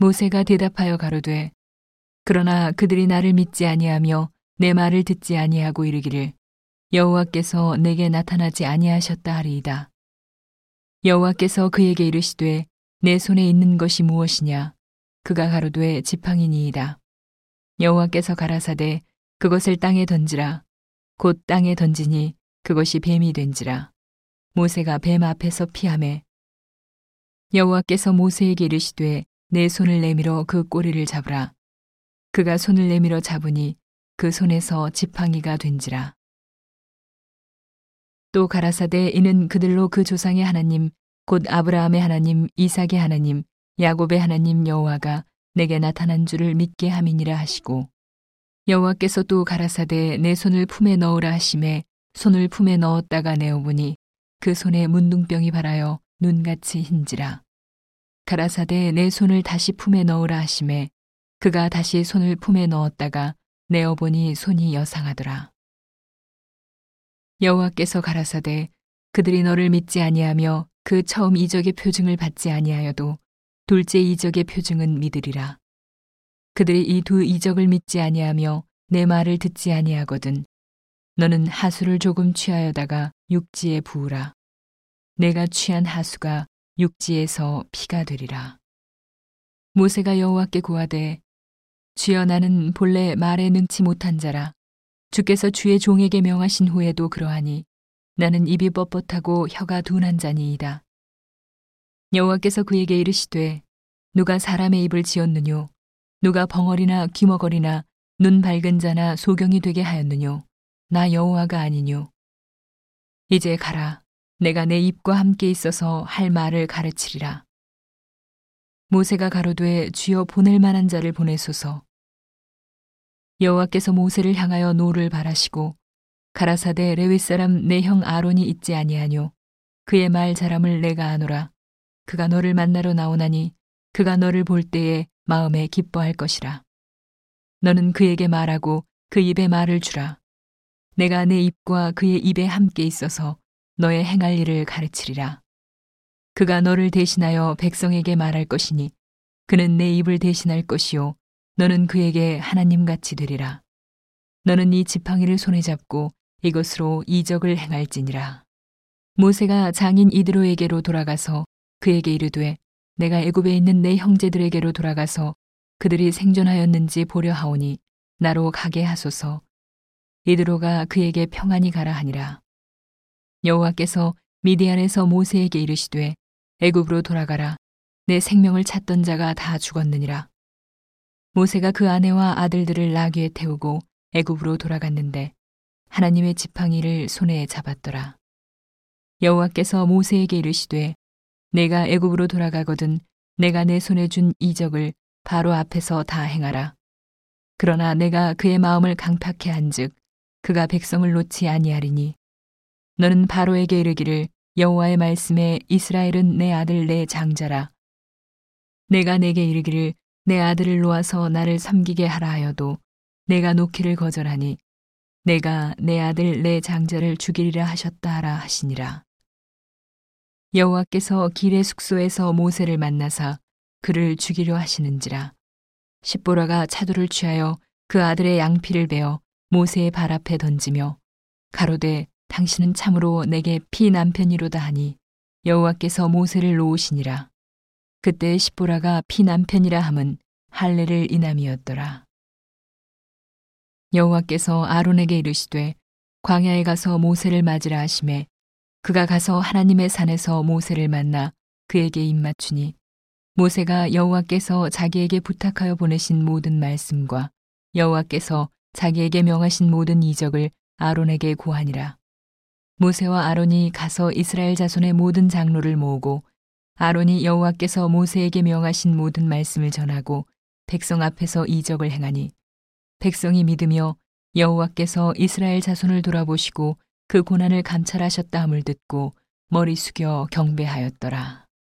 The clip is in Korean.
모세가 대답하여 가로되 그러나 그들이 나를 믿지 아니하며 내 말을 듣지 아니하고 이르기를 여호와께서 내게 나타나지 아니하셨다 하리이다. 여호와께서 그에게 이르시되 내 손에 있는 것이 무엇이냐 그가 가로되 지팡이니이다. 여호와께서 가라사대 그것을 땅에 던지라 곧 땅에 던지니 그것이 뱀이 된지라 모세가 뱀 앞에서 피함에 여호와께서 모세에게 이르시되 내 손을 내밀어 그 꼬리를 잡으라. 그가 손을 내밀어 잡으니 그 손에서 지팡이가 된지라. 또 가라사대 이는 그들로 그 조상의 하나님 곧 아브라함의 하나님 이삭의 하나님 야곱의 하나님 여호와가 내게 나타난 줄을 믿게 함이니라 하시고 여호와께서 또 가라사대 내 손을 품에 넣으라 하심에 손을 품에 넣었다가 내어보니 그 손에 문둥병이 발하여 눈같이 흰지라 가라사대 내 손을 다시 품에 넣으라 하심에 그가 다시 손을 품에 넣었다가 내어 보니 손이 여상하더라 여호와께서 가라사대 그들이 너를 믿지 아니하며 그 처음 이적의 표징을 받지 아니하여도 둘째 이적의 표징은 믿으리라. 그들이 이 두 이적을 믿지 아니하며 내 말을 듣지 아니하거든. 너는 하수를 조금 취하여다가 육지에 부으라. 내가 취한 하수가 육지에서 피가 되리라. 모세가 여호와께 구하되 주여 나는 본래 말에 능치 못한 자라. 주께서 주의 종에게 명하신 후에도 그러하니 나는 입이 뻣뻣하고 혀가 둔한 자니이다. 여호와께서 그에게 이르시되 누가 사람의 입을 지었느뇨? 누가 벙어리나 귀머거리나 눈 밝은 자나 소경이 되게 하였느뇨? 나 여호와가 아니뇨. 이제 가라 내가 네 입과 함께 있어서 할 말을 가르치리라 모세가 가로되 주여 보낼 만한 자를 보내소서 여호와께서 모세를 향하여 노를 발하시고 가라사대 레위 사람 네 형 아론이 있지 아니하뇨 그의 말 잘함을 내가 아노라 그가 너를 만나러 나오나니 그가 너를 볼 때에 마음에 기뻐할 것이라. 너는 그에게 말하고 그 입에 말을 주라. 내가 내 입과 그의 입에 함께 있어서 너의 행할 일을 가르치리라. 그가 너를 대신하여 백성에게 말할 것이니 그는 내 입을 대신할 것이요 너는 그에게 하나님 같이 되리라. 너는 이 지팡이를 손에 잡고 이것으로 이적을 행할지니라. 모세가 장인 이드로에게로 돌아가서 그에게 이르되 내가 애굽에 있는 내 형제들에게로 돌아가서 그들이 생존하였는지 보려 하오니 나로 가게 하소서. 이드로가 그에게 평안히 가라 하니라. 여호와께서 미디안에서 모세에게 이르시되 애굽으로 돌아가라. 내 생명을 찾던 자가 다 죽었느니라. 모세가 그 아내와 아들들을 나귀에 태우고 애굽으로 돌아갔는데 하나님의 지팡이를 손에 잡았더라. 여호와께서 모세에게 이르시되 내가 애굽으로 돌아가거든 내가 내 손에 준 이적을 바로 앞에서 다 행하라. 그러나 내가 그의 마음을 강팍해 한즉 그가 백성을 놓지 아니하리니 너는 바로에게 이르기를 여호와의 말씀에 이스라엘은 내 아들 내 장자라. 내가 내게 이르기를 내 아들을 놓아서 나를 섬기게 하라 하여도 내가 놓기를 거절하니 내가 내 아들 내 장자를 죽이리라 하셨다 하라 하시니라. 여호와께서 길의 숙소에서 모세를 만나사 그를 죽이려 하시는지라 십보라가 차도를 취하여 그 아들의 양피를 베어 모세의 발 앞에 던지며 가로되 당신은 참으로 내게 피 남편이로다 하니 여호와께서 모세를 놓으시니라 그때 십보라가 피 남편이라 함은 할례를 인함이었더라 여호와께서 아론에게 이르시되 광야에 가서 모세를 맞으라 하심에 그가 가서 하나님의 산에서 모세를 만나 그에게 입맞추니 모세가 여호와께서 자기에게 부탁하여 보내신 모든 말씀과 여호와께서 자기에게 명하신 모든 이적을 아론에게 고하니라. 모세와 아론이 가서 이스라엘 자손의 모든 장로를 모으고 아론이 여호와께서 모세에게 명하신 모든 말씀을 전하고 백성 앞에서 이적을 행하니 백성이 믿으며 여호와께서 이스라엘 자손을 돌아보시고 그 고난을 감찰하셨다 함을 듣고 머리 숙여 경배하였더라.